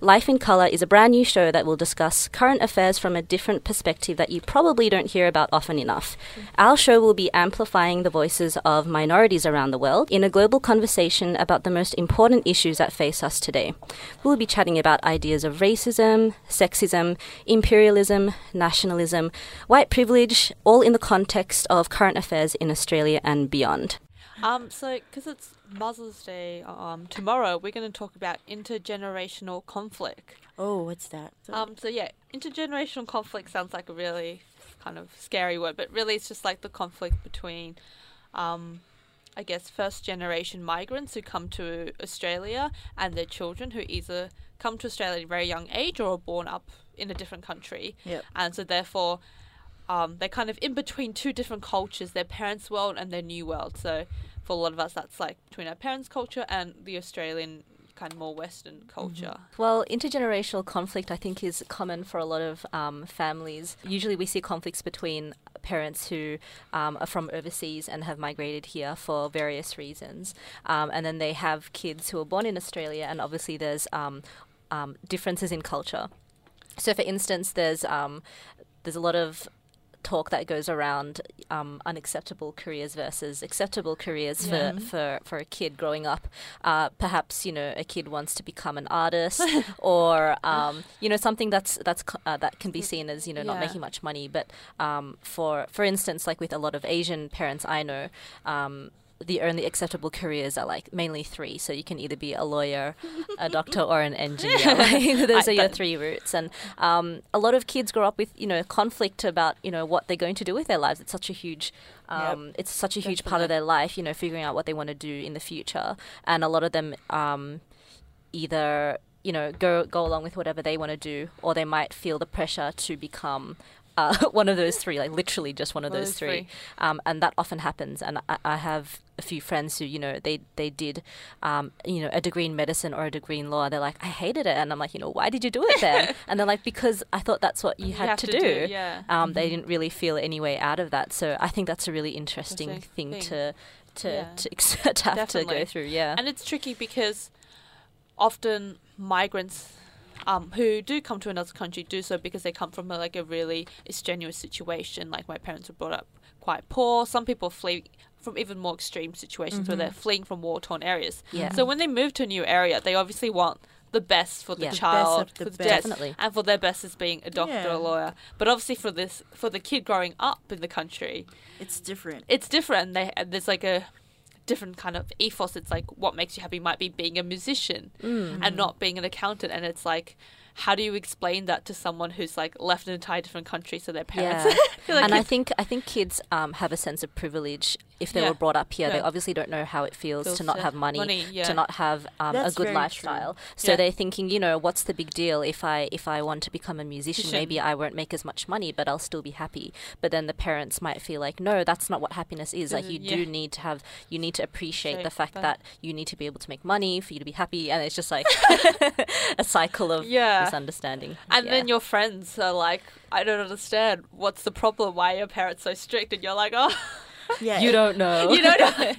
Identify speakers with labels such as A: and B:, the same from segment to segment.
A: Life in Colour is a brand new show that will discuss current affairs from a different perspective that you probably don't hear about often enough. Mm. Our show will be amplifying the voices of minorities around the world in a global conversation about the most important issues that face us today. We'll be chatting about ideas of racism, sexism, imperialism, nationalism, white privilege, all in the context of current affairs in Australia and beyond.
B: Um, so because it's Mother's Day um tomorrow, we're going to talk about intergenerational conflict.
C: Oh, what's that?
B: Um, so yeah, intergenerational conflict sounds like a really kind of scary word, but really it's just like the conflict between, um, I guess, first generation migrants who come to Australia and their children who either come to Australia at a very young age or are born up in a different country.
C: Yep.
B: And so therefore, um, they're kind of in between two different cultures, their parents' world and their new world. So for a lot of us, that's like between our parents' culture and the Australian kind of more Western culture.
A: Well, intergenerational conflict, I think, is common for a lot of um, families. Usually, we see conflicts between parents who um, are from overseas and have migrated here for various reasons. Um, and then they have kids who are born in Australia, and obviously, there's um, um, differences in culture. So, for instance, there's um, there's a lot of talk that goes around um, unacceptable careers versus acceptable careers
B: Yeah.
A: for, for, for a kid growing up. Uh, perhaps you know a kid wants to become an artist, or um, you know something that's that's uh, that can be seen as you know not
B: Yeah.
A: making much money. But um, for for instance, like with a lot of Asian parents I know. The only acceptable careers are like mainly three. So you can either be a lawyer, a doctor, or an engineer. Like, those
B: I-
A: are your three routes. And um, a lot of kids grow up with you know conflict about you know what they're going to do with their lives. It's such a huge um, it's such a huge part of their life. You know, figuring out what they want to do in the future. And a lot of them um, either you know go go along with whatever they want to do, or they might feel the pressure to become. Uh, one of those three, like literally just one of
B: One
A: those
B: those
A: three,
B: three.
A: Um, and that often happens. And I, I have a few friends who, you know, they they did, um, you know, a degree in medicine or a degree in law. They're like, I hated it, and I'm like, you know, why did you do it then? and they're like, because I thought that's what you, had
B: have
A: to,
B: to
A: do.
B: do, yeah.
A: Um, They didn't really feel any way out of that. So I think that's a really interesting
B: Interesting
A: thing,
B: thing.
A: to to
B: Yeah.
A: to, to have to go through. Yeah.
B: And it's tricky because often migrants um, who do come to another country do so because they come from a, like a really strenuous situation. Like my parents were brought up quite poor. Some people flee from even more extreme situations where they're fleeing from war torn areas.
A: Yeah.
B: So when they move to a new area, they obviously want the best for the
A: Yeah. The
B: child,
C: the
B: for
C: best.
A: Definitely.
B: and for their best as being a doctor or
C: Yeah.
B: a lawyer. But obviously for this, for the kid growing up in the country,
C: It's different.
B: it's different. They there's like a different kind of ethos. It's like what makes you happy might be being a musician
A: Mm.
B: and not being an accountant. And it's like, how do you explain that to someone who's like left an entire different country so their parents?
A: Yeah.
B: like
A: and I think I think kids um, have a sense of privilege if they
B: Yeah.
A: were brought up here. They obviously don't know how it feels,
B: Feels
A: to not
B: to-
A: have money,
B: money, yeah.
A: to not have um, a good lifestyle.
C: true.
A: So
B: Yeah.
A: they're thinking, you know, what's the big deal if I if I want to become a musician?
B: Musician.
A: Maybe I won't make as much money, but I'll still be happy. But then the parents might feel like, no, that's not what happiness is. Like you
B: Yeah.
A: do need to have, you need to appreciate
B: Right,
A: the fact
B: but-
A: that you need to be able to make money for you to be happy, and it's just like a cycle of
B: Yeah.
A: misunderstanding.
B: and
A: Yeah.
B: then your friends are like, I don't understand. What's the problem? Why are your parents so strict? And you're like, oh,
C: Yeah.
A: you
C: it-
A: don't know.
B: you don't know.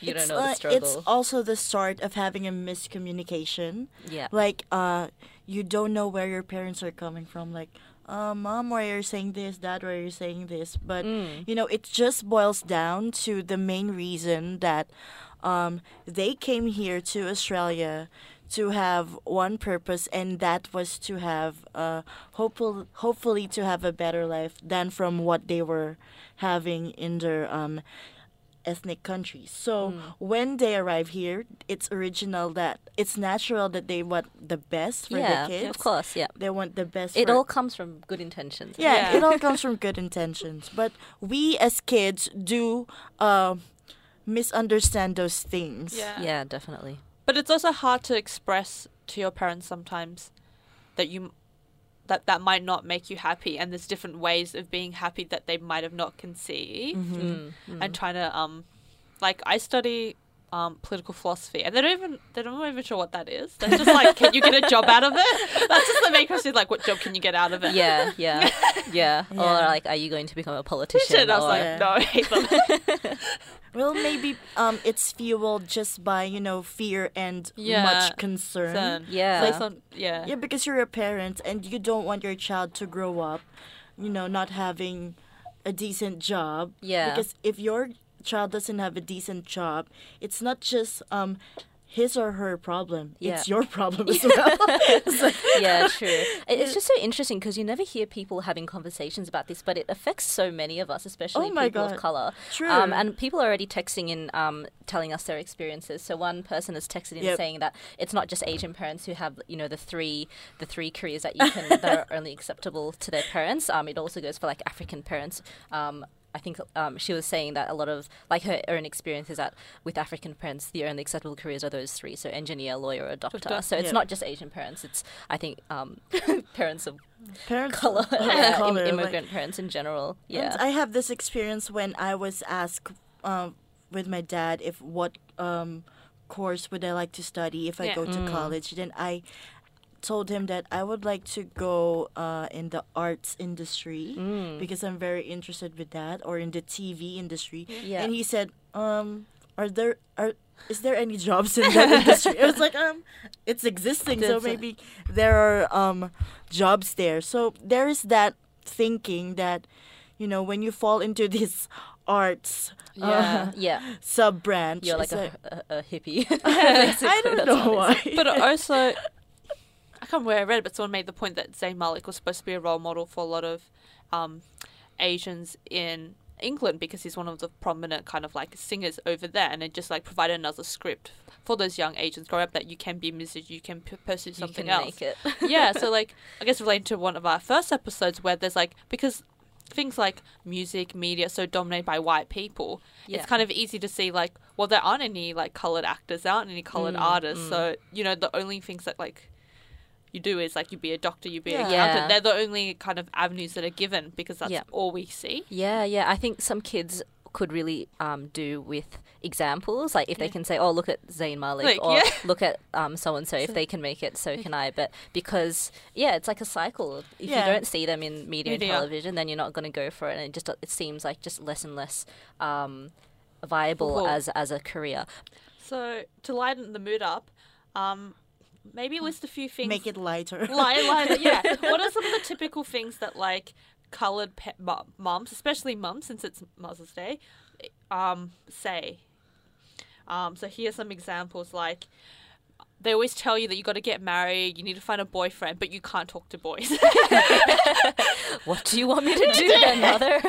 A: you don't know the
C: uh,
A: struggle.
C: It's also the start of having a miscommunication.
A: yeah.
C: Like, uh, you don't know where your parents are coming from. Like, uh, mom, why are you saying this? Dad, why are you saying this? But
A: Mm.
C: you know, it just boils down to the main reason that um, they came here to Australia to have one purpose, and that was to have, uh, hopeful, hopefully, to have a better life than from what they were having in their um, ethnic countries. So when they arrive here, it's original that it's natural that they want the best for
A: yeah,
C: the kids.
A: of course, yeah.
C: They want the best.
A: It
C: for-
A: all comes from good intentions.
C: yeah,
B: Yeah.
C: it all comes from good intentions. But we as kids do uh, misunderstand those things.
B: yeah.
A: Yeah, definitely.
B: But it's also hard to express to your parents sometimes that you that that might not make you happy, and there's different ways of being happy that they might have not conceived,
A: Mm,
B: and trying to um, like I study um, political philosophy, and they don't even they're not even sure what that is. They're just like, can you get a job out of it? That's just the main question. Like, what job can you get out of it?
A: Yeah, yeah, yeah. Or like, are you going to become a politician?
B: Shit, I was
A: or-
B: like,
C: Yeah.
B: no, I hate them.
C: Well, maybe um, it's fueled just by you know fear and
B: Yeah.
C: much concern.
B: Then,
A: Yeah.
B: based on- yeah,
C: Yeah, because you're a parent and you don't want your child to grow up, you know, not having a decent job.
A: Yeah.
C: Because if your child doesn't have a decent job, it's not just um his or her problem.
A: Yeah.
C: It's your problem as well. Like-
A: yeah, true. It's just so interesting because you never hear people having conversations about this, but it affects so many of us, especially
C: Oh my
A: people
C: God.
A: of color.
C: True.
A: Um, and people are already texting in, um, telling us their experiences. So one person has texted in
C: Yep.
A: saying that it's not just Asian parents who have, you know, the three the three careers that you can that are only acceptable to their parents. Um, it also goes for like African parents. I think um, she was saying that a lot of like her own experience is that with African parents, the only acceptable careers are those three: so engineer, lawyer, or doctor.
B: Doctor.
A: So it's
C: Yep.
A: not just Asian parents; it's I think um, parents of
C: parents
A: color,
C: of
A: yeah, im-
C: color, like-
A: immigrant parents in general. Yeah,
C: I have this experience when I was asked um, with my dad if what um, course would I like to study if I
B: Yeah.
C: go to college. Then I told him that I would like to go uh, in the arts industry
A: Mm.
C: because I'm very interested with that, or in the TV industry.
A: Yeah.
C: And he said, um, "Are there are is there any jobs in that industry?" I was like, "Um, it's existing, so maybe there are um jobs there." So there is that thinking that, you know, when you fall into this arts
B: Yeah.
C: uh,
A: yeah.
C: sub branch,
A: You're like a, a, a hippie.
C: I don't know why.
B: but also, I can't remember where I read it, but someone made the point that Zayn Malik was supposed to be a role model for a lot of um, Asians in England because he's one of the prominent kind of like singers over there, and it just like provided another script for those young Asians growing up that you can be a musician, you can p- pursue something else.
A: make it.
B: yeah, so like I guess relating to one of our first episodes where there's like because things like music, media are so dominated by white people,
A: Yeah.
B: it's kind of easy to see like, well, there aren't any like colored actors, there aren't any colored
A: Mm,
B: artists, so you know the only things that like you do is like you be a doctor, you be an
C: Yeah.
B: accountant.
A: Yeah.
B: They're the only kind of avenues that are given because that's
A: Yeah.
B: all we see.
A: Yeah, yeah. I think some kids could really um, do with examples. Like if they can say, "Oh, look at Zayn Malik,"
B: Like,
A: or
B: yeah.
A: "Look at um, so and so." If they can make it, so can I. But because yeah, it's like a cycle. If
C: Yeah.
A: you don't see them in media,
B: Media.
A: and television, then you're not going to go for it, and it just it seems like just less and less um, viable
B: Cool.
A: as as a career.
B: So to lighten the mood up, um, maybe list a few things.
C: Make it lighter.
B: Light, light, yeah. What are some of the typical things that like colored pe- mums, especially mums, since it's Mother's Day, um, say? Um, so here's some examples. Like they always tell you that you got to get married, you need to find a boyfriend, but you can't talk to boys.
A: What do you want me to do then, mother?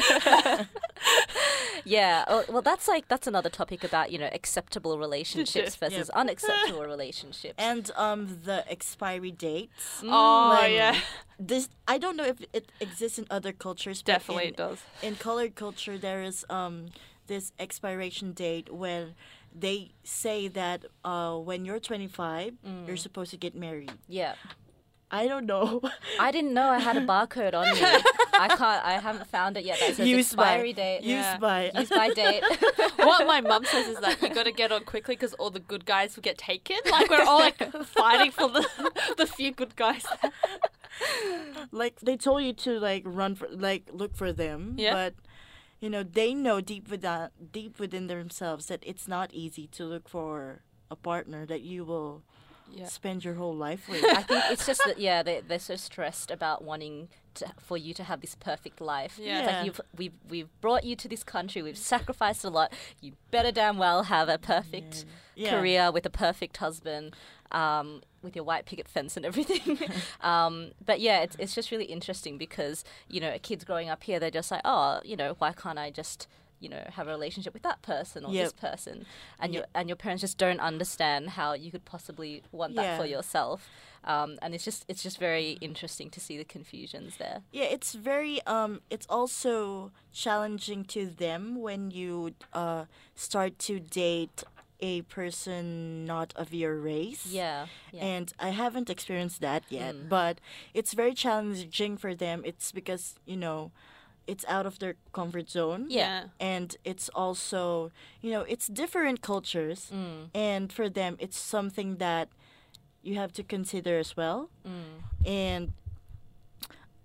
A: Yeah. Well, well, that's like that's another topic about you know acceptable relationships
B: Yeah.
A: versus unacceptable relationships.
C: and um the expiry dates.
B: oh
C: Like,
B: yeah,
C: This I don't know if it exists in other cultures. but
B: definitely
C: in,
B: it does.
C: in colored culture there is um this expiration date where they say that uh when you're 25
A: Mm.
C: you're supposed to get married
A: yeah.
C: i don't know
A: I didn't know I had a barcode on me. I can't. I haven't found it yet. That says
C: Used by-
A: expiry date.
C: used
B: Yeah.
C: by
A: Use by date.
B: what my mum says is that you got to get on quickly because all the good guys will get taken. Like we're all like fighting for the the few good guys.
C: like they told you to like run for like look for them
B: Yeah.
C: but you know they know deep within deep within themselves that it's not easy to look for a partner that you will
B: Yeah.
C: spend your whole life with
A: I think it's just that yeah, they they're so stressed about wanting to for you to have this perfect life.
B: Yeah.
A: It's like you've we've we've brought you to this country. We've sacrificed a lot. You better damn well have a perfect
C: Yeah.
A: career with a perfect husband. Um, with your white picket fence and everything, um, but yeah, it's it's just really interesting because you know kids growing up here, they're just like, oh, you know, why can't I just you know have a relationship with that person or
C: Yep.
A: this person, and your and your parents just don't understand how you could possibly want that for yourself, um, and it's just it's just very interesting to see the confusions there.
C: Yeah, it's very um it's also challenging to them when you uh start to date a person not of your race.
A: Yeah, yeah.
C: And I haven't experienced that yet,
A: Mm.
C: but it's very challenging for them. It's because, you know, it's out of their comfort zone.
A: Yeah.
C: And it's also, you know, it's different cultures.
A: Mm.
C: And for them, it's something that you have to consider as well.
A: Mm.
C: And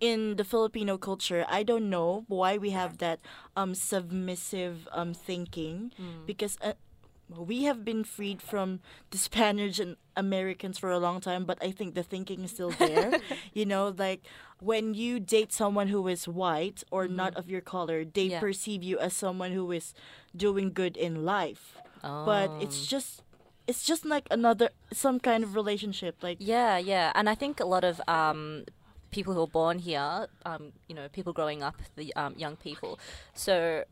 C: in the Filipino culture, I don't know why we have that um, submissive um, thinking
A: Mm.
C: because uh, we have been freed from the Spaniards and Americans for a long time, but I think the thinking is still there. you know, like when you date someone who is white or not of your color, they
A: Mm-hmm. Yeah.
C: perceive you as someone who is doing good in life. But it's
A: Um.
C: just it's just like another some kind of relationship like
A: Yeah, yeah, and I think a lot of um, people who are born here, um, you know, people growing up, the um, young people. So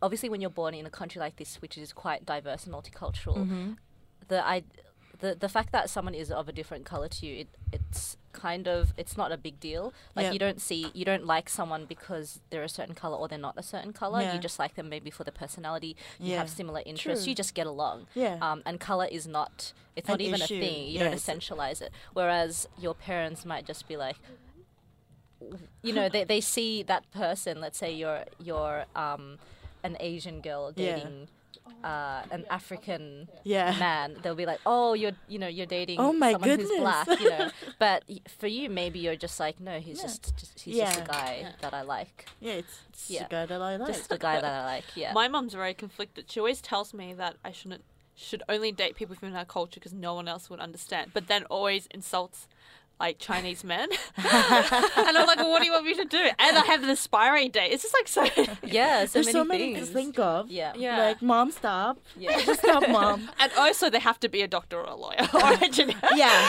A: obviously, when you're born in a country like this, which is quite diverse and multicultural,
C: Mm-hmm.
A: the I, the the fact that someone is of a different color to you, it, it's kind of it's not a big deal. Like
C: Yeah.
A: you don't see you don't like someone because they're a certain color or they're not a certain color.
C: Yeah.
A: You just like them maybe for the personality. You
C: Yeah.
A: have similar interests.
C: True.
A: You just get along.
C: Yeah.
A: Um, and color is not. It's
C: An
A: not even
C: issue.
A: a thing. You don't essentialize it. Whereas your parents might just be like, you know, they, they see that person. Let's say you're you're um, an Asian girl
C: Yeah.
A: dating uh, an African
C: yeah
A: man. They'll be like, oh, you're you know you're dating
C: Oh my
A: someone
C: goodness.
A: who's black. You know, but for you, maybe you're just like, no, he's
C: Yeah.
A: just, just he's just a guy
B: Yeah.
A: that I like.
C: yeah it's, it's
A: Yeah.
C: the guy that I like
A: Just the guy that I like. Yeah.
B: My mom's very conflicted. She always tells me that I shouldn't should only date people from our culture because no one else would understand. But then always insults like Chinese men. and I'm like, well, what do you want me to do? And I have the aspiring date. It's just like so.
A: yeah. So
C: there's
A: many
C: so many
A: things.
C: to think of
A: Yeah.
B: Yeah.
C: like mom stop
A: Yeah.
C: just stop mom
B: and also, they have to be a doctor or a lawyer or an engineer.
C: yeah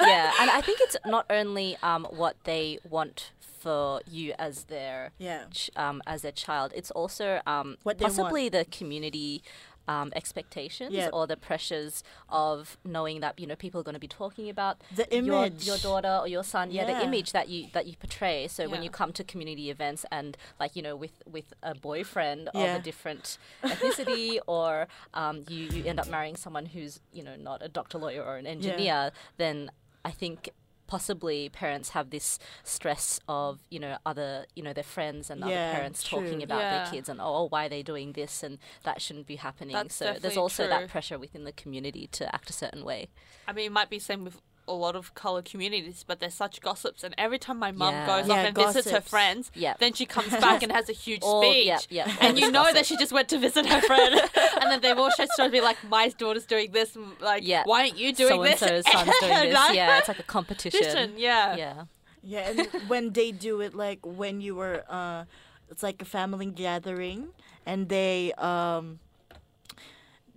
A: yeah, and I think it's not only um, what they want for you as their
C: yeah
A: ch- um, as their child. It's also um,
C: What want.
A: possibly the community. Um, expectations
C: Yeah.
A: or the pressures of knowing that you know people are going to be talking about
C: The
A: your,
C: image.
A: your daughter or your son. Yeah, the image that you that you portray. So when you come to community events and like you know with with a boyfriend of a different ethnicity or um, you you end up marrying someone who's you know not a doctor lawyer or an engineer then I think possibly parents have this stress of you know other you know their friends and
C: Yeah,
A: other parents talking about
B: Yeah.
A: their kids and oh why are they doing this and that shouldn't be happening
B: That's
A: so there's also
B: true.
A: that pressure within the community to act a certain way
B: I mean, it might be same with a lot of color communities, but they're such gossips. And every time my mum
A: Yeah.
B: goes
C: Yeah,
B: off and visits her
C: gossips.
B: friends,
A: Yeah.
B: then she comes back and has a huge
A: all
B: speech.
A: yeah yeah all
B: and
A: this
B: you know that
A: gossip.
B: she just went to visit her friend, and then they've all just to be like, "My daughter's doing this, and, like,
A: Yeah.
B: why aren't you doing
A: so and
B: this?"
A: so's son's doing this yeah it's like a competition
B: competition, yeah.
A: yeah
C: yeah and when they do it like when you were uh it's like a family gathering and they um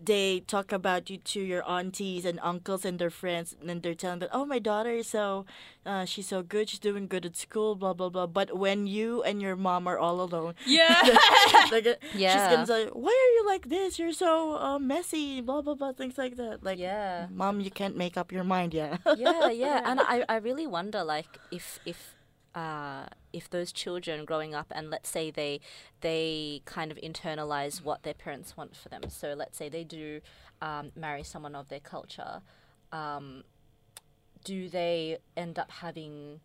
C: they talk about you to your aunties and uncles and their friends and then they're telling that oh my daughter is so uh, she's so good she's doing good at school blah blah blah. But when you and your mom are all alone
B: Yeah.
C: like uh, she's
A: Yeah.
C: gonna say why are you like this? You're so uh, messy blah blah blah things like that. Like
A: yeah.
C: Mom you can't make up your mind yeah
A: yeah, yeah, and I, I really wonder like if if uh, if those children growing up and let's say they they kind of internalize what their parents want for them. So let's say they do um, marry someone of their culture. Um, do they end up having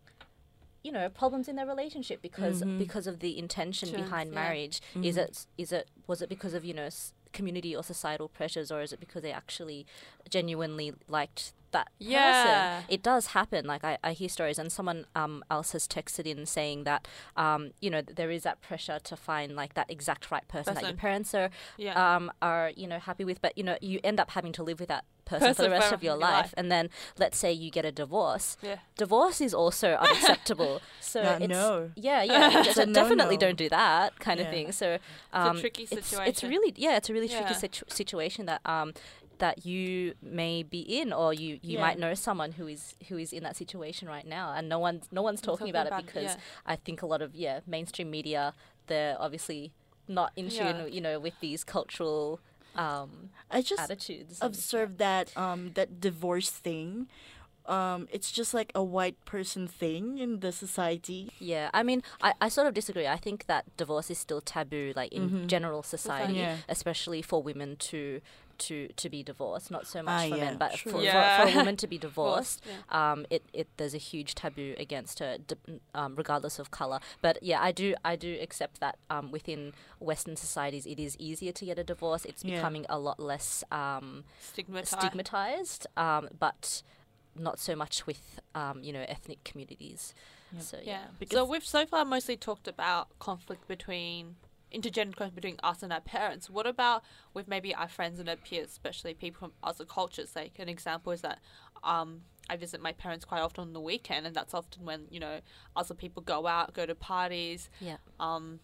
A: you know problems in their relationship because because of the intention behind
B: yeah.
A: marriage is it is it was it because of you know community or societal pressures or is it because they actually genuinely liked that
B: Yeah.
A: person it does happen like I, I hear stories and someone um, else has texted in saying that um, you know there is that pressure to find like that exact right person, that your parents are
B: Yeah.
A: um, are you know happy with but you know you end up having to live with that person, for the rest of your
B: your
A: life
B: life.
A: and then let's say you get a divorce
B: Yeah.
A: divorce is also unacceptable so
C: Yeah,
A: it's
C: no.
A: yeah yeah so
C: a
A: definitely
C: no-no.
A: don't do that kind of thing so um,
B: tricky
A: it's, it's really yeah it's a really tricky situ- situation that um that you may be in or you, you
C: Yeah.
A: might know someone who is who is in that situation right now and no one's no one's talking,
B: talking
A: about,
B: about
A: it
B: it,
A: because
B: yeah.
A: I think a lot of yeah mainstream media they're obviously not in tune
B: Yeah.
A: you know with these cultural um,
C: I just
A: attitudes
C: observed that um that divorce thing um it's just like a white person thing in the society
A: Yeah, I mean, I, I sort of disagree. I think that divorce is still taboo, like in
C: Mhm.
A: general society,
C: Yeah.
A: especially for women to to to be divorced, not so much
C: Ah,
A: for
C: yeah,
A: men, but for,
B: Yeah.
A: for, for a woman to be divorced,
B: yeah.
A: um, it, it there's a huge taboo against her, d- um, regardless of color. But yeah, I do I do accept that um, within Western societies, it is easier to get a divorce. It's
C: Yeah.
A: becoming a lot less um,
B: Stigmatized.
A: stigmatized, um, but not so much with um, you know ethnic communities.
C: Yep.
A: So
B: Yeah.
A: yeah.
B: so we've so far mostly talked about conflict between intergender conflict between us and our parents. What about with maybe our friends and our peers, especially people from other cultures? Like an example is that um, I visit my parents quite often on the weekend, and that's often when you know other people go out, go to parties,
A: Yeah.
B: um,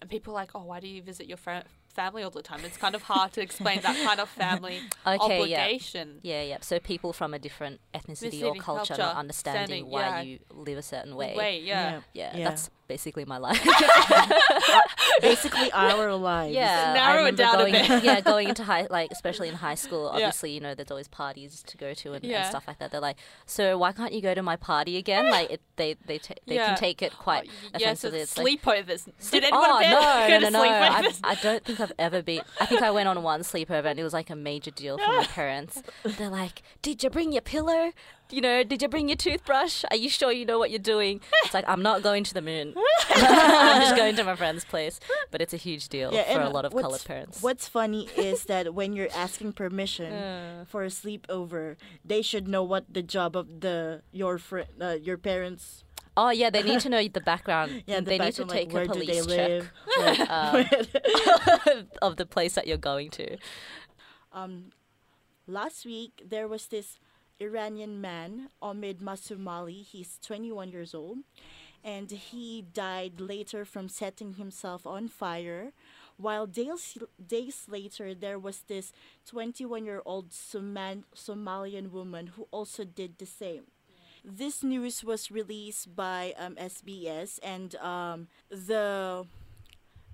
B: and people are like, oh, why do you visit your fr- family all the time? It's kind of hard to explain that kind of family
A: Okay, yeah.
B: obligation.
A: Yeah, yeah. So people from a different ethnicity or
B: Ethnicity,
A: culture,
B: culture,
A: not understanding why
B: yeah.
A: you live a certain way.
B: Wait, yeah.
A: Yeah,
C: Yeah.
A: that's basically my life.
C: Basically, our lives.
A: yeah,
B: Narrow it
A: remember
B: down a
A: going,
B: bit.
A: yeah, going into high, like especially in high school.
B: Yeah.
A: Obviously, you know, there's always parties to go to and, and stuff like that. They're like, so why can't you go to my party again? Like, it, they they ta- they
B: Yeah.
A: can take it quite
B: Oh, yes,
A: offensively.
B: it's
A: It's
B: sleepovers.
A: Sleep-
B: Did anyone
A: oh,
B: ever
A: no,
B: go
A: no,
B: to
A: no, no. I. I don't think I've ever been. I think I went on one sleepover and it was like a major deal for my parents. They're like, "Did you bring your pillow? You know, did you bring your toothbrush? Are you sure you know what you're doing?" It's like I'm not going to the moon. I'm just going to my friend's place. But it's a huge deal
C: Yeah,
A: for a lot of colored parents.
C: What's funny is that when you're asking permission
A: Uh,
C: for a sleepover, they should know what the job of the your friend, uh, your parents.
A: Oh yeah, they need to know the background.
C: Yeah, the
A: they need to
C: background, like,
A: take a police check
C: like,
A: um, of the place that you're going to.
C: um, last week there was this Iranian man, Omid Masoumali. He's 21 years old, and he died later from setting himself on fire. While days days later, there was this 21 year old Somalian woman who also did the same. This news was released by um, SBS, and um, the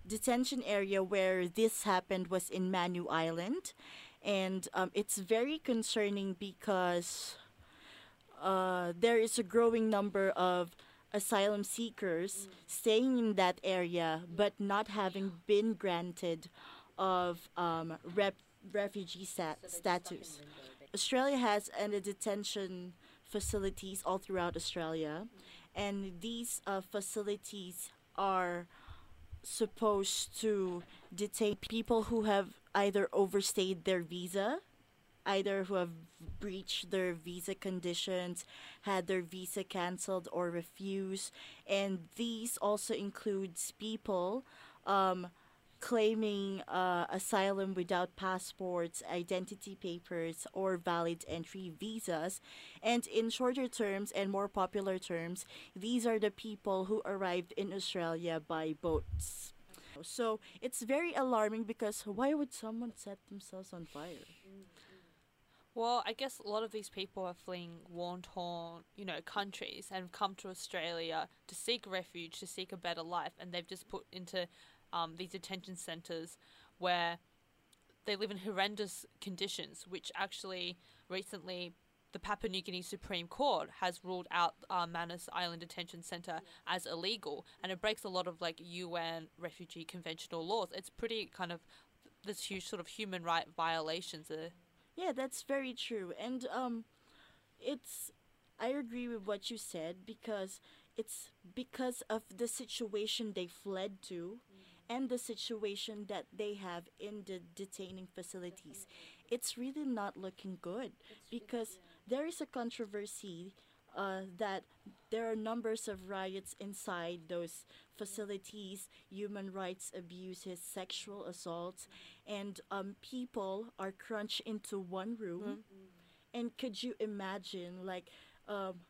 C: detention area where this happened was in Manus Island. And um, it's very concerning because uh, there is a growing number of asylum seekers staying in that area but not having been granted of um, rep- refugee stat- status. Australia has uh, detention facilities all throughout Australia, and these uh, facilities are supposed to detain people who have either overstayed their visa, either who have breached their visa conditions, had their visa cancelled or refused, and these also includes people um, claiming uh, asylum without passports, identity papers, or valid entry visas. And in shorter terms and more popular terms, these are the people who arrived in Australia by boats. So it's very alarming because why would someone set themselves on fire?
B: Well, I guess a lot of these people are fleeing war-torn, you know, countries and have come to Australia to seek refuge, to seek a better life, and they've just put into um, these detention centres where they live in horrendous conditions, which actually recently the Papua New Guinea Supreme Court has ruled out uh, Manus Island Detention Centre as illegal, and it breaks a lot of like UN refugee conventional laws. It's pretty kind of this huge sort of human right violations. Uh,
C: Yeah, that's very true. And um it's I agree with what you said because it's because of the situation they fled to and the situation that they have in the detaining facilities. It's really not looking good because there is a controversy uh, that there are numbers of riots inside those facilities, human rights abuses, sexual assaults, and um, people are crunched into one room. And could you imagine, like, um,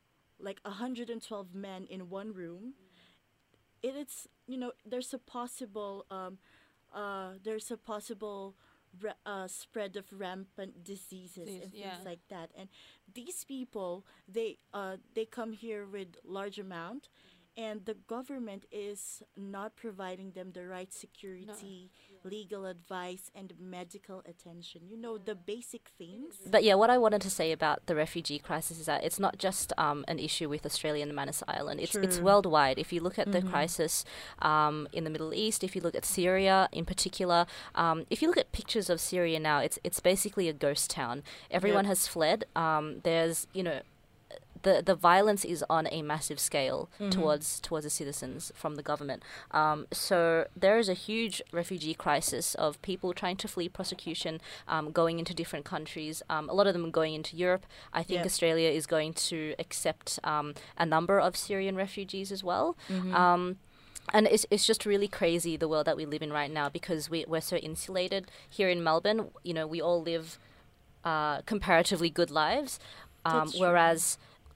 C: like 112 men in one room? It is, you know, there's a possible, um, uh, there's a possible ra- uh, spread of rampant diseases
B: Disease,
C: and things
B: yeah.
C: like that. And these people, they, uh, they come here with large amount, and the government is not providing them the right security, legal advice, and medical attention. You know, the basic things.
A: But yeah, what I wanted to say about the refugee crisis is that it's not just um, an issue with Australia and Manus Island. It's it's worldwide. If you look at the crisis um, in the Middle East, if you look at Syria in particular, um, if you look at pictures of Syria now, it's it's basically a ghost town. Everyone
C: Yep.
A: has fled. Um, there's you know. The, the violence is on a massive scale towards towards the citizens from the government. Um, so there is a huge refugee crisis of people trying to flee prosecution, um, going into different countries. Um, a lot of them are going into Europe. I think
C: Yep.
A: Australia is going to accept um, a number of Syrian refugees as well.
C: Mm-hmm.
A: Um, and it's, it's just really crazy the world that we live in right now because we, we're so insulated here in Melbourne. You know, we all live uh, comparatively good lives, um,
C: That's true.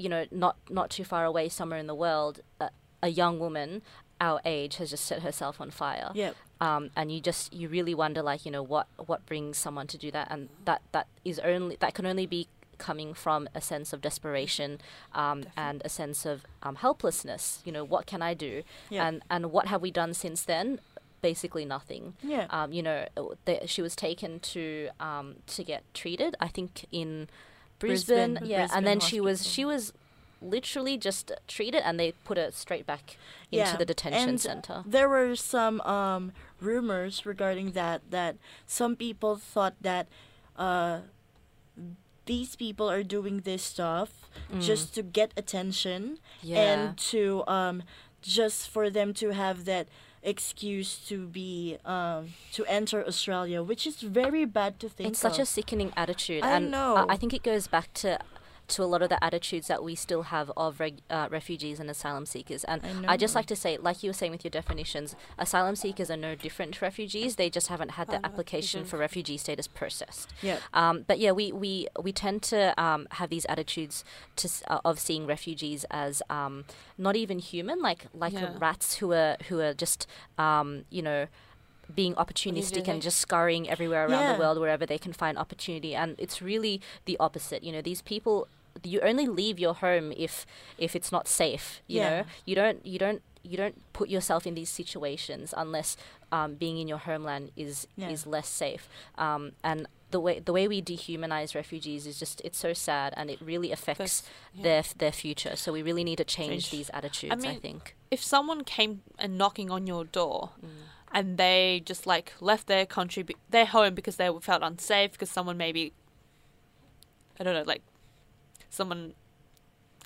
A: You know, not not too far away, somewhere in the world, a, a young woman our age has just set herself on fire.
C: Yep.
A: Um, and you just you really wonder like you know what what brings someone to do that, and that that is only that can only be coming from a sense of desperation um, and a sense of um, helplessness. You know, what can I do?
C: Yeah.
A: And and what have we done since then? Basically nothing.
C: Yeah.
A: Um, you know, the, she was taken to um, to get treated. I think in Brisbane.
C: Brisbane-
A: yeah,
C: Brisbane
A: and then she was she was literally just treated, and they put her straight back into
C: Yeah,
A: the detention
C: and
A: center.
C: There were some um, rumors regarding that that some people thought that uh, these people are doing this stuff just to get attention
A: Mm. Yeah.
C: and to um, just for them to have that excuse to be um, to enter Australia, which is very bad to think.
A: It's such a sickening attitude,
C: I
A: and
C: know.
A: I- I think it goes back to to a lot of the attitudes that we still have of reg- uh, refugees and asylum seekers. And
C: I
A: I just like to say, like you were saying with your definitions, asylum seekers are no different to refugees. They just haven't had the
B: Haven't
A: application for refugee status processed.
C: yeah.
A: Um, but yeah, we, we, we tend to um, have these attitudes to, uh, of seeing refugees as um, not even human, like like
B: Yeah.
A: rats who are who are just um, you know being opportunistic and just scurrying everywhere around
C: Yeah.
A: the world wherever they can find opportunity. And it's really the opposite. You know, these people you only leave your home if if it's not safe. You
C: Yeah.
A: know, you don't you don't you don't put yourself in these situations unless um, being in your homeland is
C: Yeah.
A: is less safe. Um, and the way the way we dehumanize refugees is just it's so sad and it really affects
B: yeah.
A: their their future. So we really need to change,
B: Change.
A: these attitudes. I,
B: mean,
A: think.
B: if someone came and knocking on your door
A: Mm.
B: and they just like left their country, their home because they felt unsafe because someone maybe, I don't know, like someone,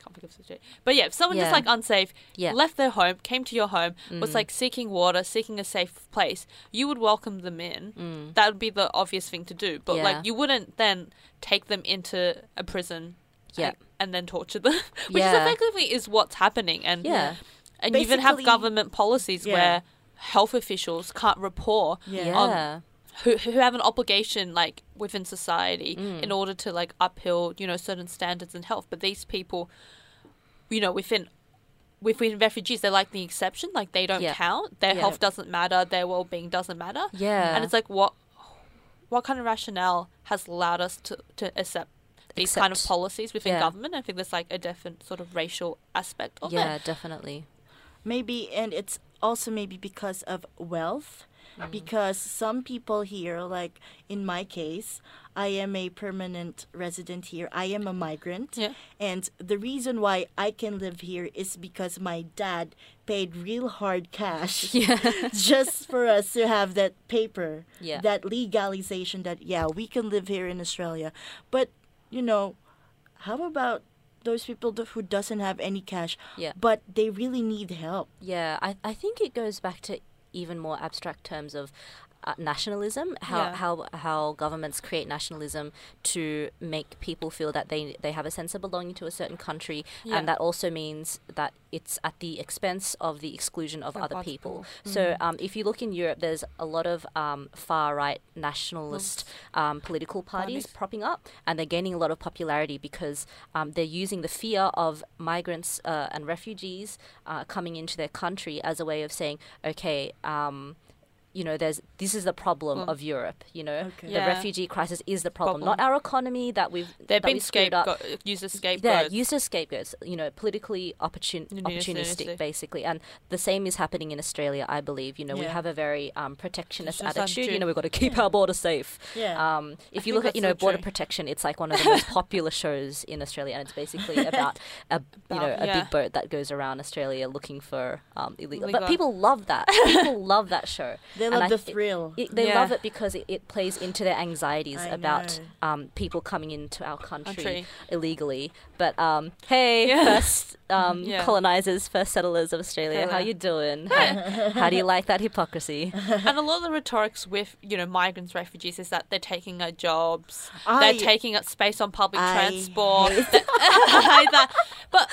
B: can't think of the situation. But yeah, if someone just like unsafe,
A: Yeah.
B: left their home, came to your home, was
A: Mm.
B: like seeking water, seeking a safe place, you would welcome them in.
A: Mm.
B: That would be the obvious thing to do. But
A: Yeah.
B: like you wouldn't then take them into a prison.
A: Yeah.
B: And, and then torture them, which is effectively is what's happening. And
A: Yeah.
B: and you even have government policies
C: Yeah.
B: where health officials can't report
C: Yeah.
A: Yeah.
B: who, who have an obligation like within society
A: Mm.
B: in order to like uphill you know certain standards in health but these people you know within within refugees they're like the exception like they don't
A: Yeah.
B: count their
A: Yeah.
B: health doesn't matter their well-being doesn't matter
A: Yeah.
B: and it's like what what kind of rationale has allowed us to to accept these kind of policies within
A: Yeah.
B: government i think there's like a definite sort of racial aspect of
A: yeah,
B: it
A: definitely.
C: maybe and it's also maybe because of wealth Mm. because some people here like in my case i am a permanent resident here i am a migrant
B: yeah
C: and the reason why i can live here is because my dad paid real hard cash
A: Yeah.
C: just for us to have that paper
A: Yeah.
C: that legalization that yeah we can live here in australia but you know how about those people who doesn't have any cash
A: Yeah.
C: but they really need help
A: Yeah, I, I think it goes back to even more abstract terms of uh, nationalism, how,
B: Yeah.
A: how how governments create nationalism to make people feel that they they have a sense of belonging to a certain country,
B: Yeah.
A: and that also means that it's at the expense of the exclusion of
B: Of
A: other people.
B: people.
A: So um, if you look in Europe, there's a lot of um, far right nationalist um, political parties
B: Parties.
A: propping up, and they're gaining a lot of popularity because um, they're using the fear of migrants uh, and refugees uh, coming into their country as a way of saying, okay. Um, you know, there's this is the problem
B: Well,
A: of Europe. You know,
C: Okay.
A: the
B: Yeah.
A: refugee crisis is the problem,
B: Problem.
A: not our economy that we've
B: They've
A: that
B: been scapegoat, used as
A: Yeah,
B: scapegoats.
A: used as scapegoats, you know, politically opportun-
B: Opportunistic.
A: basically. And the same is happening in Australia, I believe. You know, we have a very um, protectionist attitude. You know, we've got to keep our border safe.
C: Yeah.
A: Um, if
B: I
A: you look at, you know,
B: so
A: border
B: true.
A: protection, it's like one of the most popular shows in Australia, and it's basically about a, you know, a
B: yeah.
A: big boat that goes around Australia looking for um, illegal. But people love that. people love that show.
C: They love
A: I
C: the
A: th-
C: thrill.
A: It, they
B: Yeah.
A: love it because it, it plays into their anxieties
C: I
A: about um, people coming into our country,
B: Country.
A: illegally. But um, hey,
B: Yeah.
A: first um,
B: Yeah.
A: colonizers, first settlers of Australia, how you doing? How, how do you like that hypocrisy?
B: and a lot of the rhetorics with you know migrants, refugees is that they're taking our jobs,
C: I-
B: they're taking up space on public
C: I
B: transport.
C: hate
B: hate that. But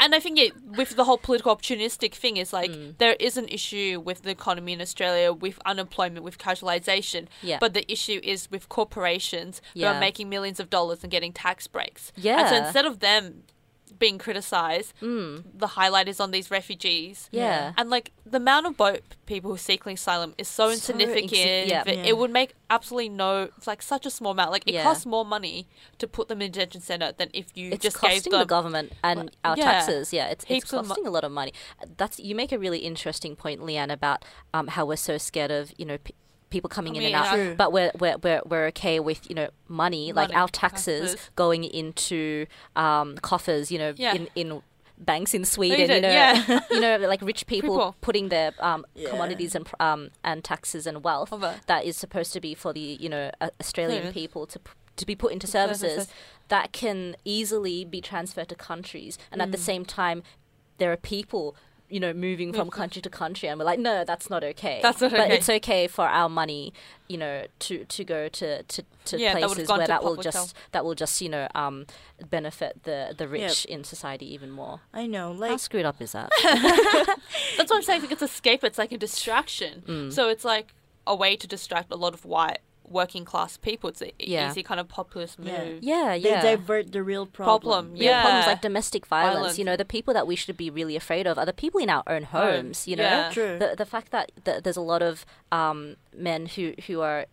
B: and I think it, with the whole political opportunistic thing is like
A: Mm.
B: there is an issue with the economy in Australia, with unemployment, with casualisation.
A: Yeah.
B: But the issue is with corporations who are making millions of dollars and getting tax breaks. And so instead of them being criticised,
A: Mm,
B: the highlight is on these refugees.
A: yeah.
B: And like the amount of boat people who are seeking asylum is so
A: So
B: insignificant.
A: insi- yeah.
B: that
C: Yeah.
B: It would make absolutely no. It's like such a small amount. Like it
A: Yeah.
B: costs more money to put them in detention center than if you
A: It's
B: just gave
A: costing
B: them.
A: the government and
B: Well,
A: our
B: yeah.
A: taxes. Yeah, it's, it's
B: Heaps of mo-
A: costing a lot of money. That's you make a really interesting point, Leanne, about um, how we're so scared of you know. P- People coming in
B: Coming
A: and
B: in
A: out,
C: and out. True.
A: but we're, we're we're we're okay with you know money, like our taxes,
B: taxes.
A: going into um, coffers, you know,
B: Yeah.
A: in in banks in Sweden,
B: Sweden,
A: you know,
B: yeah.
A: you know, like rich people,
B: People.
A: putting their um,
C: Yeah.
A: commodities and um, and taxes and wealth
B: Of
A: that is supposed to be for the you know uh, Australian
B: Clearance.
A: people to p- to be put into
B: Services.
A: services that can easily be transferred to countries, and at the same time, there are people. You know, moving from country to country, and we're like, no, that's not okay.
B: That's not okay.
A: but it's okay for our money, you know, to, to go to, to, to
B: Yeah,
A: places
B: gone
A: where
B: to
A: that will just
B: health.
A: that will just you know um benefit the the rich in society even more.
C: I know,
A: How
C: like
A: screwed up is that?
B: That's what I'm saying. It's a scape. It's like a distraction.
A: Mm.
B: So it's like a way to distract a lot of white working class people. It's an
A: Yeah.
B: easy kind of populist move.
C: Yeah.
A: yeah,
C: they
A: yeah.
C: divert the real problem.
B: Problem,
A: Yeah,
B: Yeah.
A: problems like domestic violence,
B: Violence.
A: You know, the people that we should be really afraid of are the people in our own homes. You know,
B: yeah.
C: True.
A: the the fact that th- there's a lot of um, men who who are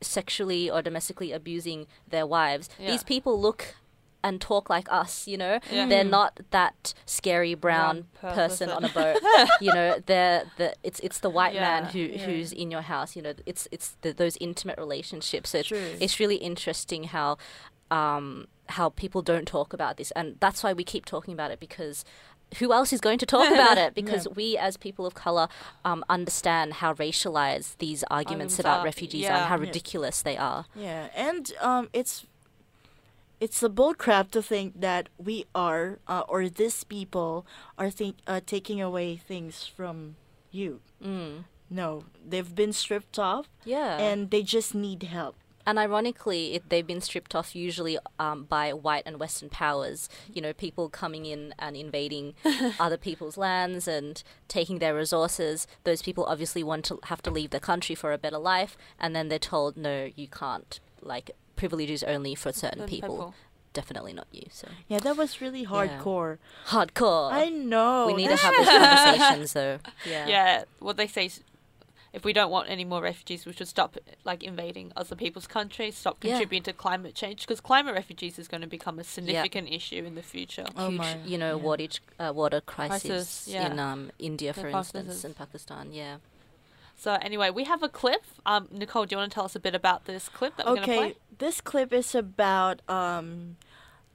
A: sexually or domestically abusing their wives.
B: Yeah.
A: These people look and talk like us. You know,
B: Yeah.
A: they're not that scary brown
B: Brown
A: person
B: person.
A: on a boat. you know, they're the it's it's the white man who
C: Yeah.
A: who's in your house. You know, it's it's the, those intimate relationships. So it's, it's really interesting how um, how people don't talk about this, and that's why we keep talking about it because who else is going to talk about it? Because we, as people of color, um, understand how racialized these arguments
B: Arguments
A: about
B: are,
A: refugees
B: yeah.
A: are, and how
C: Yeah.
A: ridiculous they are.
C: Yeah, and um, it's it's a bull crap to think that we are uh, or these people are think uh, taking away things from you.
A: Mm.
C: No, they've been stripped off,
A: Yeah,
C: and they just need help.
A: And ironically, it, they've been stripped off usually um, by white and Western powers. You know, people coming in and invading other people's lands and taking their resources. Those people obviously want to have to leave the country for a better life, and then they're told, no, you can't. Like, privileges only for certain
B: Certain
A: people.
B: people.
A: Definitely not you. So
C: Yeah, that was really hardcore.
A: hardcore.
C: I know.
A: we need to have these conversations, though. Yeah.
B: Yeah. What they say is, if we don't want any more refugees, we should stop like invading other people's countries, stop
A: Yeah.
B: contributing to climate change, because climate refugees is going to become a significant issue in the future.
C: Oh
A: huge,
C: my,
A: you know,
C: yeah.
A: water, uh, water crisis,
B: Crisis, yeah.
A: in um, India,
B: The
A: for
B: Pakistan
A: instance,
B: is-
A: in Pakistan. Yeah.
B: So anyway, we have a clip. Um, Nicole, do you want to tell us a bit about this clip that we're going to
C: Okay,
B: play?
C: this clip is about um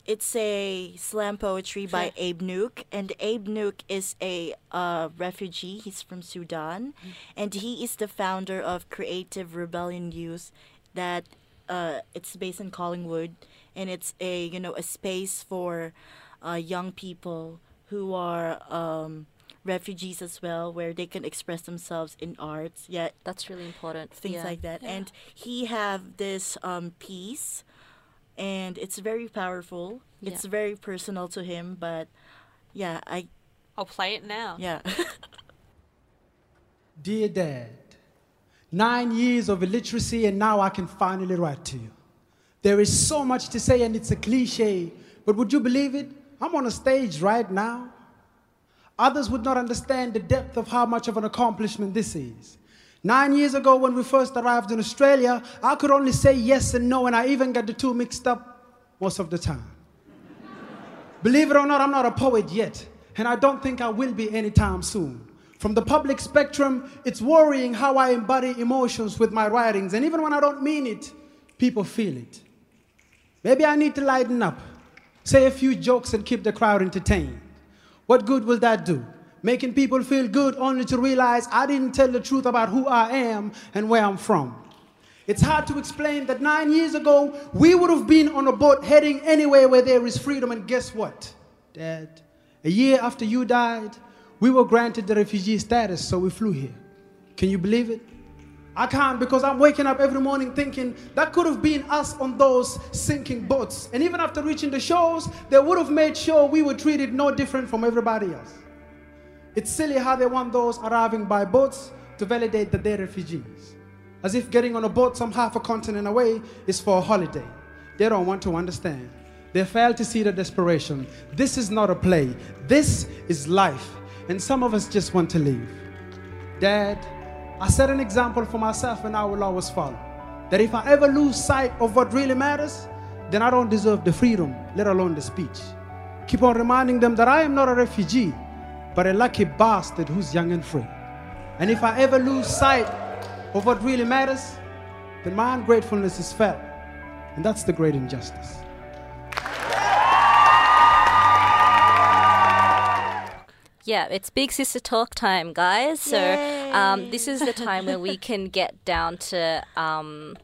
C: it's a slam poetry by. Abe Nouk and Abe Nouk is a uh, refugee. He's from Sudan
B: Mm.
C: and he is the founder of Creative Rebellion Youth that uh, it's based in Collingwood and it's a you know a space for uh, young people who are um, refugees as well where they can express themselves in arts yet
A: That's really important.
C: things
A: yeah.
C: like that.
B: Yeah.
C: And he have this um, piece, and it's very powerful.
A: Yeah.
C: It's very personal to him, but yeah, I
B: I'll play it now.
C: yeah.
D: Dear Dad, nine years of illiteracy and now I can finally write to you. There is so much to say and it's a cliche, but would you believe it? I'm on a stage right now. Others would not understand the depth of how much of an accomplishment this is. Nine years ago, when we first arrived in Australia, I could only say yes and no, and I even got the two mixed up most of the time. Believe it or not, I'm not a poet yet, and I don't think I will be anytime soon. From the public spectrum, it's worrying how I embody emotions with my writings, and even when I don't mean it, people feel it. Maybe I need to lighten up, say a few jokes, and keep the crowd entertained. What good will that do? making people feel good only to realize I didn't tell the truth about who I am and where I'm from. It's hard to explain that nine years ago, we would have been on a boat heading anywhere where there is freedom, and guess what, Dad? A year after you died, we were granted the refugee status, so we flew here. Can you believe it? I can't because I'm waking up every morning thinking that could have been us on those sinking boats. And even after reaching the shores, they would have made sure we were treated no different from everybody else. It's silly how they want those arriving by boats to validate that they're refugees. As if getting on a boat some half a continent away is for a holiday. They don't want to understand. They fail to see the desperation. This is not a play, this is life. And some of us just want to leave. Dad, I set an example for myself and I will always follow. That if I ever lose sight of what really matters, then I don't deserve the freedom, let alone the speech. Keep on reminding them that I am not a refugee but a lucky bastard who's young and free. And if I ever lose sight of what really matters, then my ungratefulness is felt. And that's the great injustice.
A: Yeah, it's Big Sister Talk time, guys. So um, this is the time where we can get down to um,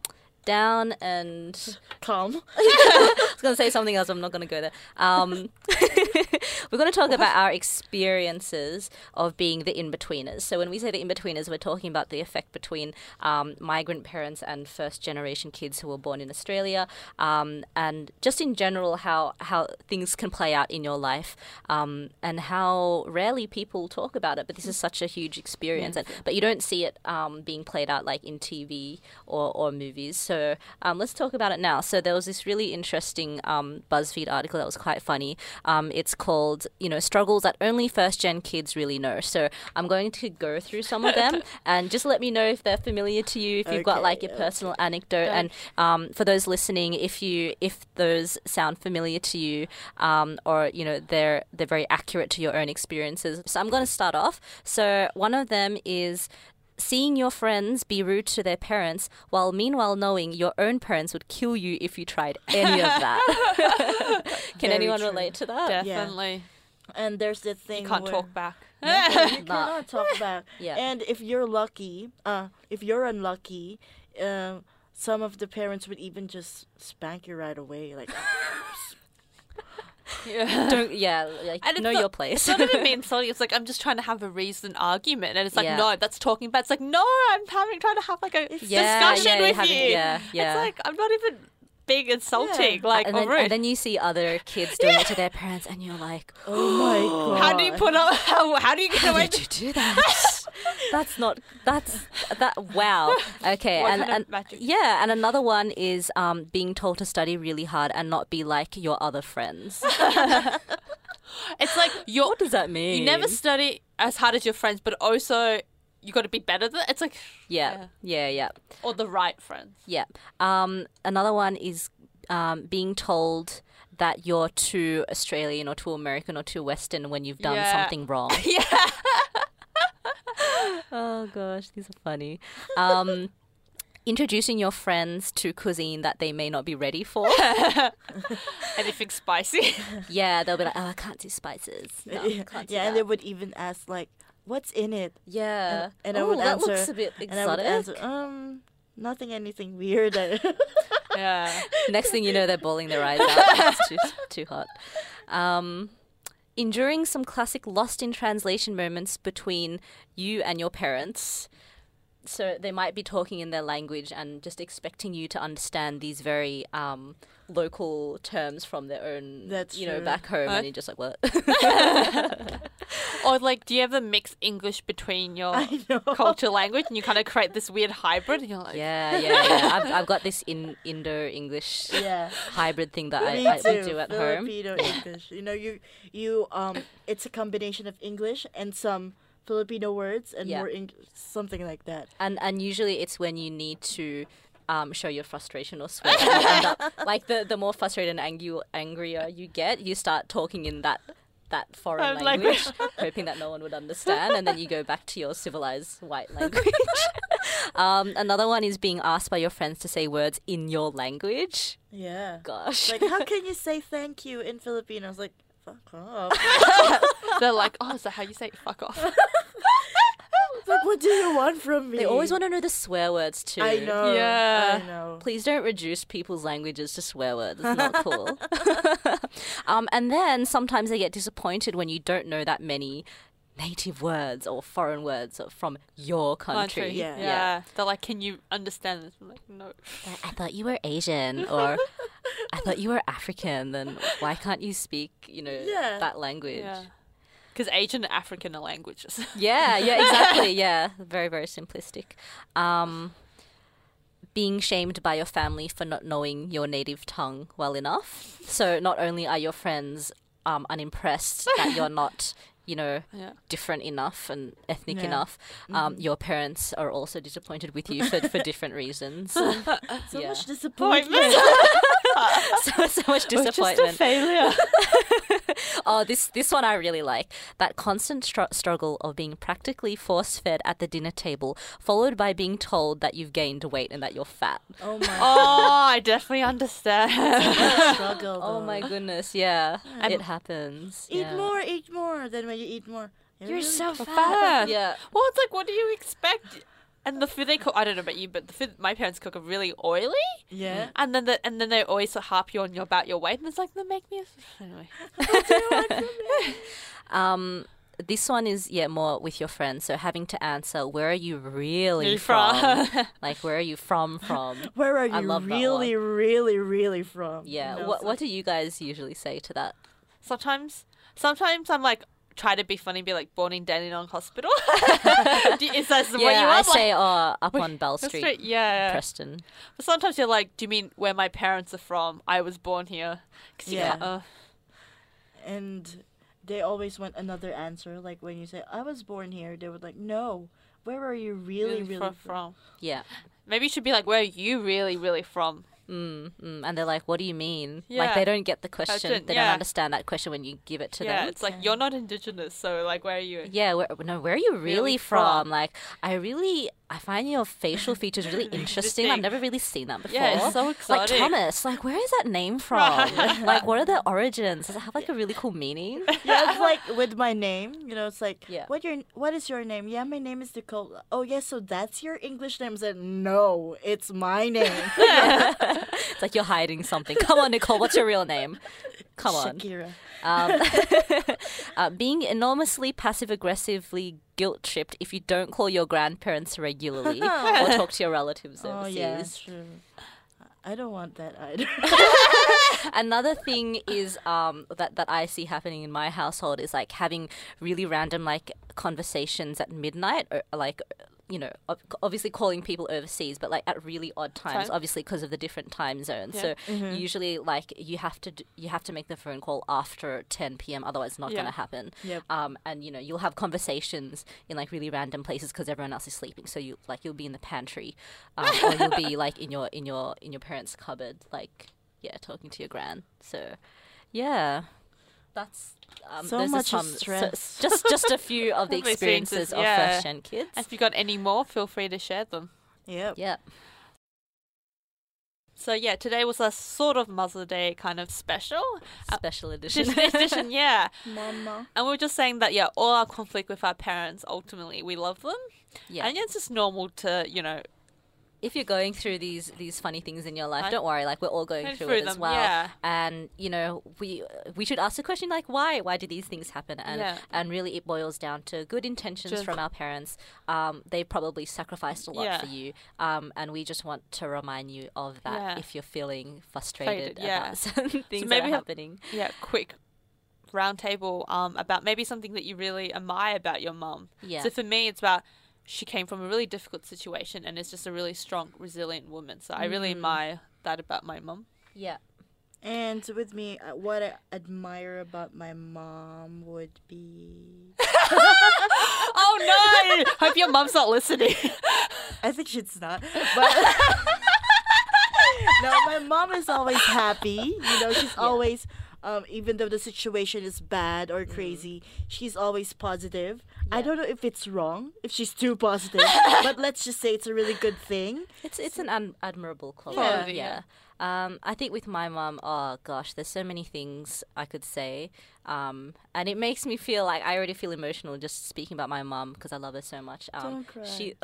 A: down and
C: calm.
A: I was going to say something else. I'm not going to go there. Um, we're going to talk about our experiences of being the in-betweeners. So when we say the in-betweeners, we're talking about the effect between um, migrant parents and first-generation kids who were born in Australia, um, and just in general how how things can play out in your life, um, and how rarely people talk about it. But this is such a huge experience, and, but you don't see it um, being played out like in TV or, or movies. So um, let's talk about it now. So there was this really interesting um, BuzzFeed article that was quite funny. Um, it's called, you know, struggles that only first gen kids really know. So I'm going to go through some of them and just let me know if they're familiar to you, if you've got like your personal anecdote. And um, for those listening, if you if those sound familiar to you, um, or you know they're they're very accurate to your own experiences. So I'm going to start off. So one of them is seeing your friends be rude to their parents while meanwhile knowing your own parents would kill you if you tried any of that. Can
C: Very
A: anyone
C: true.
A: relate to that?
B: Definitely.
C: And there's the thing
B: You can't
C: where-
B: talk back.
C: No, you cannot talk back.
A: Yeah.
C: And if you're lucky, uh, if you're unlucky, uh, some of the parents would even just spank you right away. Like,
B: yeah.
A: Don't yeah, like
B: And
A: know
B: not-
A: your place.
B: It's not even being salty. It's like I'm just trying to have a reasoned argument, and it's like
A: Yeah.
B: no, that's talking bad. It's like no, I'm having trying to have like a
A: Yeah,
B: discussion
A: yeah,
B: with
A: having-
B: you.
A: yeah, yeah.
B: It's like I'm not even being insulting. Like
A: and, then, and then you see other kids doing it to their parents, and you're like,
C: oh my god.
B: how do you put up? How, how do you get
A: "How
B: away?
A: did you do that? that's not. That's that. Wow. Okay. And, and
B: magic?
A: yeah, and another one is um, being told to study really hard and not be like your other friends.
B: It's like you're.
A: what does that mean?
B: You never study as hard as your friends, but also you got to be better than. It's like
A: Yeah. Yeah. Yeah.
B: or the right friends.
A: Yeah. Um, another one is um, being told that you're too Australian or too American or too Western when you've done
B: Yeah.
A: something wrong.
B: Yeah.
A: Oh gosh, these are funny. Um, introducing your friends to cuisine that they may not be ready for.
B: Anything spicy.
A: yeah, they'll be like, "Oh, I can't do spices." No,
C: yeah,
A: can't do
C: yeah, and they would even ask like, "What's in it?"
A: yeah,
C: and- and I
A: oh,
C: would
A: that
C: answer-
A: looks a bit
C: And I would
A: exotic.
C: answer, "Um, nothing, anything weird."
B: yeah.
A: Next thing you know, they're bawling their eyes out. it's too too hot. Um, enduring some classic lost in translation moments between you and your parents. So they might be talking in their language and just expecting you to understand these very um, local terms from their own,
C: That's
A: you know,
C: true.
A: back home,
B: Huh?
A: and you're just like, what?
B: Or like, do you ever mix English between your culture language, and you kind of create this weird hybrid? And you're like,
A: yeah, yeah, yeah. I've, I've got this in Indo English
C: yeah.
A: hybrid thing that
C: Me
A: I, I do at home.
C: Filipino English. You know, you you um, it's a combination of English and some Filipino words and
A: Yeah.
C: more Eng- something like that.
A: and and usually it's when you need to um, show your frustration or swear. and you end up, like the the more frustrated and angry angrier you get, you start talking in that that foreign
B: Foreign
A: language,
B: language.
A: hoping that no one would understand, and then you go back to your civilized white language. um, another one is being asked by your friends to say words in your language.
C: Yeah.
A: Gosh.
C: Like, how can you say thank you in Filipino? I was like, fuck off.
B: They're like, oh, is that how you say it? fuck off?
C: It's like, what do you want from me?
A: They always want to know the swear words too.
C: I know.
B: Yeah.
C: I know.
A: Please don't reduce people's languages to swear words. It's not cool. um, and then sometimes they get disappointed when you don't know that many native words or foreign words from your country.
B: Country.
C: Yeah.
B: yeah. They're like, can you understand this? I'm like, no.
A: I thought you were Asian or I thought you were African. Then why can't you speak, you know,
C: Yeah.
A: that language?
B: Yeah. Because Asian and African are languages.
A: Yeah, yeah, exactly. yeah, very, very simplistic. Um, being shamed by your family for not knowing your native tongue well enough. So not only are your friends um, unimpressed that you're not, you know,
B: yeah.
A: different enough and ethnic
C: Yeah.
A: enough, um, your parents are also disappointed with you for, for different reasons. so
C: So
A: yeah.
C: much disappointment.
A: so, so much
B: Just a
A: disappointment.
B: failure.
A: Oh, this this one I really like. That constant str- struggle of being practically force fed at the dinner table, followed by being told that you've gained weight and that you're fat.
C: Oh my
B: oh, I definitely understand.
C: struggle.
A: Oh my goodness, yeah,
B: And-
A: it happens.
C: Eat
A: yeah.
C: more, eat more. Then when you eat more,
A: You're
C: really
A: so
C: fat.
B: fat.
A: Yeah,
B: Well, it's like, what do you expect? And the food they cook, I don't know about you, but the food my parents cook are really oily.
C: Yeah.
B: And then the, and then they always harp you on your about your weight, and it's like, they make me. A... Anyway,
A: Um, this one is yeah more with your friends. So having to answer, where are you really from? like where are you from? From?
C: Where are
A: I
C: you
A: love that
C: really, really, really from?
A: Yeah.
C: Know,
A: what
C: so-
A: What do you guys usually say to that?
B: sometimes, sometimes I'm like try to be funny, and be like born in Dandenong Hospital. You- Is that what you
A: yeah,
B: want?
A: I
B: Like,
A: say uh, up on Bell
B: that's
A: Street,
B: yeah.
A: Preston.
B: But sometimes you're like, do you mean where my parents are from? I was born here. 'Cause you
C: Yeah.
B: can't- uh,
C: and they always want another answer. Like when you say, "I was born here," they would like, "No, where are you really, really,
B: fro-
C: from?"
B: from.
A: Yeah.
B: Maybe you should be like, where are you really, really from?
A: Mm, mm, and they're like, "What do you mean?" Like they don't get the question.
B: Question,
A: They
B: yeah.
A: don't understand that question when you give it to
B: yeah,
A: them.
B: it's like you're not indigenous, so like, where are you?
A: Yeah, where, no, where are you really,
B: Really
A: from?
B: from?
A: Like, I really, I find your facial features really interesting. I've never really seen that before.
B: Yeah, it's so
A: like. Thomas, like where is that name from?
B: Right.
A: like, what are the origins? Does it have like a really cool meaning?
C: Yeah, it's like with my name. You know, it's like,
A: Yeah.
C: what your what is your name? Yeah, my name is Nicole. Oh, yes, so that's your English name. I said, no, it's my name.
A: It's like you're hiding something. Come on, Nicole, what's your real name? Come on.
C: Shakira.
A: Um, uh, being enormously passive aggressively guilt tripped if you don't call your grandparents regularly or talk to your relatives
C: Oh
A: overseas.
C: yeah, true. I don't want that either.
A: Another thing is um, that that I see happening in my household is like having really random like conversations at midnight, or like you know, obviously calling people overseas, but like at really odd times,
B: Time.
A: obviously because of the different time zones.
B: Yeah.
A: So
C: Mm-hmm.
A: usually, like you have to d- you have to make the phone call after 10 p.m. Otherwise, it's not
B: Yeah.
A: going to happen.
C: Yep.
A: Um, and you know, you'll have conversations in like really random places because everyone else is sleeping. So you like you'll be in the pantry, um, or you'll be like in your in your in your parents' cupboard, like yeah, talking to your gran. So yeah, that's um,
C: So much
A: some, so-
C: stress.
A: just just a few of the
B: experiences,
A: experiences of
B: yeah.
A: first gen kids.
B: And if you got any more, feel free to share them.
C: yep.
A: Yeah.
B: So yeah, today was a sort of Mother's Day kind of special Uh,
A: Special edition.
B: edition, edition, yeah.
C: Mama.
B: And we are just saying that yeah, all our conflict with our parents, ultimately we love them,
A: yeah.
B: and it's just normal to you know
A: if you're going through these these funny things in your life,
B: I-
A: don't worry. Like we're all going through,
B: through
A: it as well.
B: yeah.
A: And you know, we we should ask the question like, why? Why do these things happen? And
B: Yeah.
A: and really, it boils down to good intentions
B: Just-
A: from our parents. Um, they probably sacrificed a lot
B: Yeah.
A: for you. Um, and we just want to remind you of that
B: Yeah.
A: if you're feeling frustrated about certain things that
B: maybe
A: are
B: have-
A: happening.
B: yeah quick roundtable um about maybe something that you really admire about your mum.
A: Yeah.
B: So for me, it's about she came from a really difficult situation and is just a really strong, resilient woman. So I really
A: Mm.
B: admire that about my mum.
A: Yeah.
C: And with me, uh, what I admire about my mom would be.
B: oh no! Hope your mom's not listening.
C: I think she's not. But no, my mom is always happy. You know, she's always, um, even though the situation is bad or crazy, she's always positive. I don't know if it's wrong, if she's too positive, but let's just say it's a really good thing.
A: It's it's an un- admirable quality.
B: Quality,
A: yeah. Um, I think with my mom, oh gosh, there's so many things I could say, um, and it makes me feel like I already feel emotional just speaking about my mom because I love her so much. Um,
C: Don't cry.
A: She,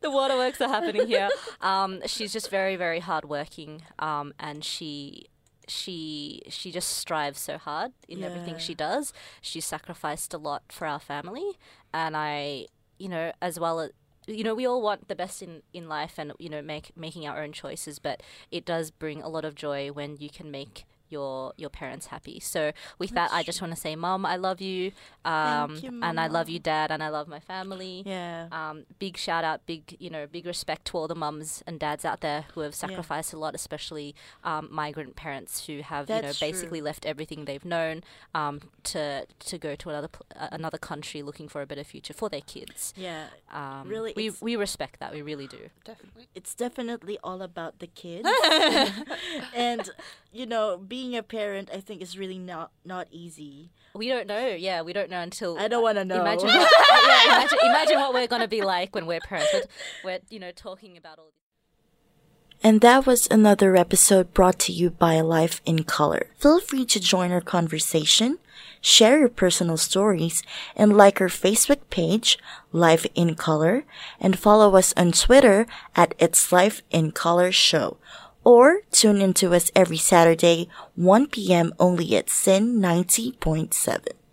A: the waterworks are happening here. Um, she's just very very hardworking, um, and she she she just strives so hard in everything she does. She sacrificed a lot for our family, and I, you know, as well as you know, we all want the best in, in life, and you know, make making our own choices. But it does bring a lot of joy when you can make your your parents happy. So with that, I just want to say, Mom, I love you, um,
C: you,
A: and I love you, Dad, and I love my family.
C: Yeah.
A: Um, big shout out, big you know, big respect to all the mums and dads out there who have sacrificed a lot, especially um, migrant parents who have you know
C: That's true.
A: basically left everything they've known um, to to go to another pl- uh, another country looking for a better future for their kids.
C: Yeah.
A: Um,
C: Really,
A: we we respect that. We really do.
B: Definitely.
C: it's definitely all about the kids. and you know, being a parent I think is really not not easy.
A: We don't know. Yeah, we don't know until
C: I don't want to know.
A: Imagine, what, yeah, imagine, imagine what we're gonna be like when we're parents. We're, we're you know talking about all.
C: And that was another episode brought to you by Life in Colour. Feel free to join our conversation, share your personal stories, and like our Facebook page, Life in Colour, and follow us on Twitter at It's Life in Colour Show. Or tune into us every Saturday, 1 p.m. only at SYN 90.7.